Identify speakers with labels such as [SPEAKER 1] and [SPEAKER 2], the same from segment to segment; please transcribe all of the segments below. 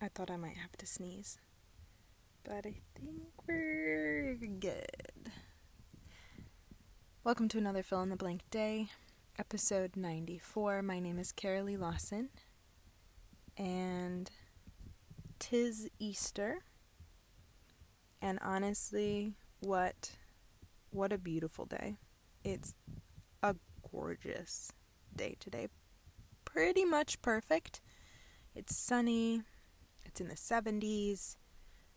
[SPEAKER 1] I thought I might have to sneeze. But I think we're good. Welcome to another fill in the blank day, episode 94. My name is Carolee Lawson, and tis Easter. And honestly, what what a beautiful day. It's a gorgeous day today. Pretty much perfect. It's sunny. It's in the 70s.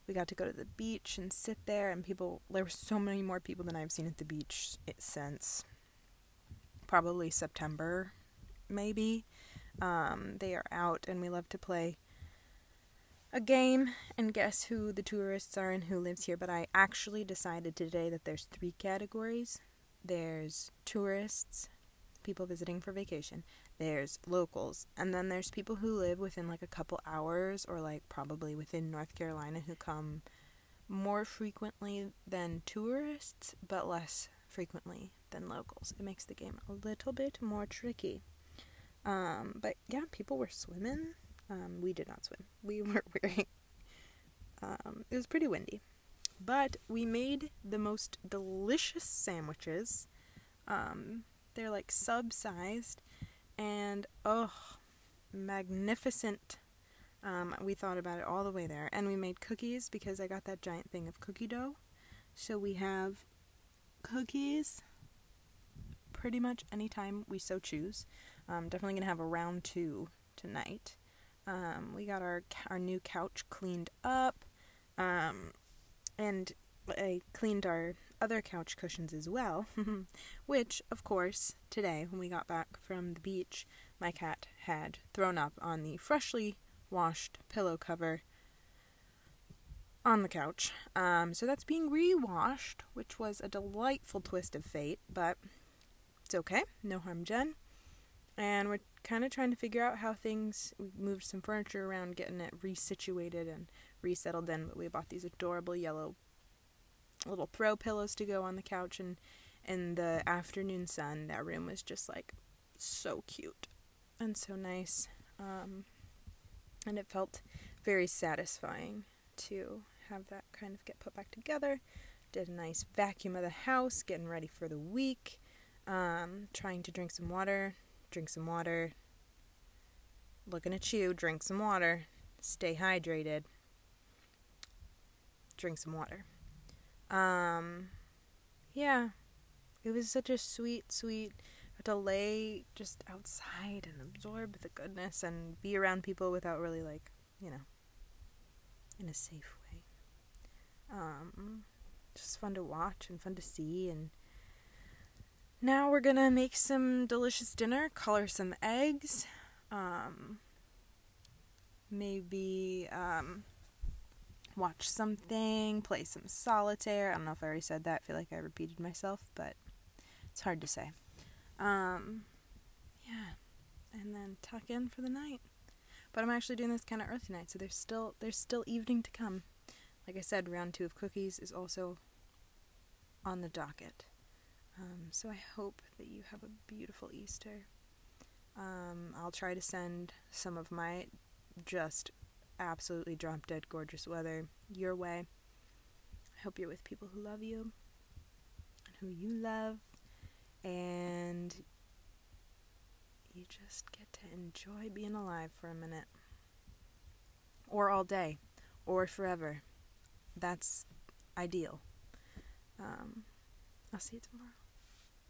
[SPEAKER 1] We got to go to the beach and sit there and people there were so many more people than I've seen at the beach since probably September maybe. Um, they are out and we love to play a game and guess who the tourists are and who lives here, but I actually decided today that there's three categories. There's tourists, people visiting for vacation. There's locals, and then there's people who live within like a couple hours or like probably within North Carolina who come more frequently than tourists, but less frequently than locals. It makes the game a little bit more tricky. Um, but yeah, people were swimming um, we did not swim. We were wearing. Um, it was pretty windy, but we made the most delicious sandwiches. Um, they're like sub-sized, and oh, magnificent. Um, we thought about it all the way there, and we made cookies because I got that giant thing of cookie dough. So we have cookies pretty much anytime we so choose. Um, definitely gonna have a round two tonight. Um, we got our our new couch cleaned up, um, and I cleaned our other couch cushions as well. which, of course, today when we got back from the beach, my cat had thrown up on the freshly washed pillow cover on the couch. Um, so that's being re-washed, which was a delightful twist of fate, but it's okay. No harm done. And we're kind of trying to figure out how things. We moved some furniture around, getting it resituated and resettled in. But we bought these adorable yellow little throw pillows to go on the couch, and in the afternoon sun, that room was just like so cute and so nice. Um, and it felt very satisfying to have that kind of get put back together. Did a nice vacuum of the house, getting ready for the week. Um, trying to drink some water, drink some water. Looking at you, drink some water. Stay hydrated. Drink some water. Um, yeah. It was such a sweet, sweet to lay just outside and absorb the goodness and be around people without really like, you know, in a safe way. Um, just fun to watch and fun to see and now we're gonna make some delicious dinner, color some eggs, um, maybe um, watch something, play some solitaire. I don't know if I already said that. I feel like I repeated myself, but it's hard to say. Um, yeah, and then tuck in for the night. But I'm actually doing this kind of early tonight, so there's still there's still evening to come. Like I said, round two of cookies is also on the docket. Um, so I hope that you have a beautiful Easter. Um, I'll try to send some of my just absolutely drop dead gorgeous weather your way. I hope you're with people who love you and who you love, and you just get to enjoy being alive for a minute, or all day, or forever. That's ideal. Um, I'll see you tomorrow.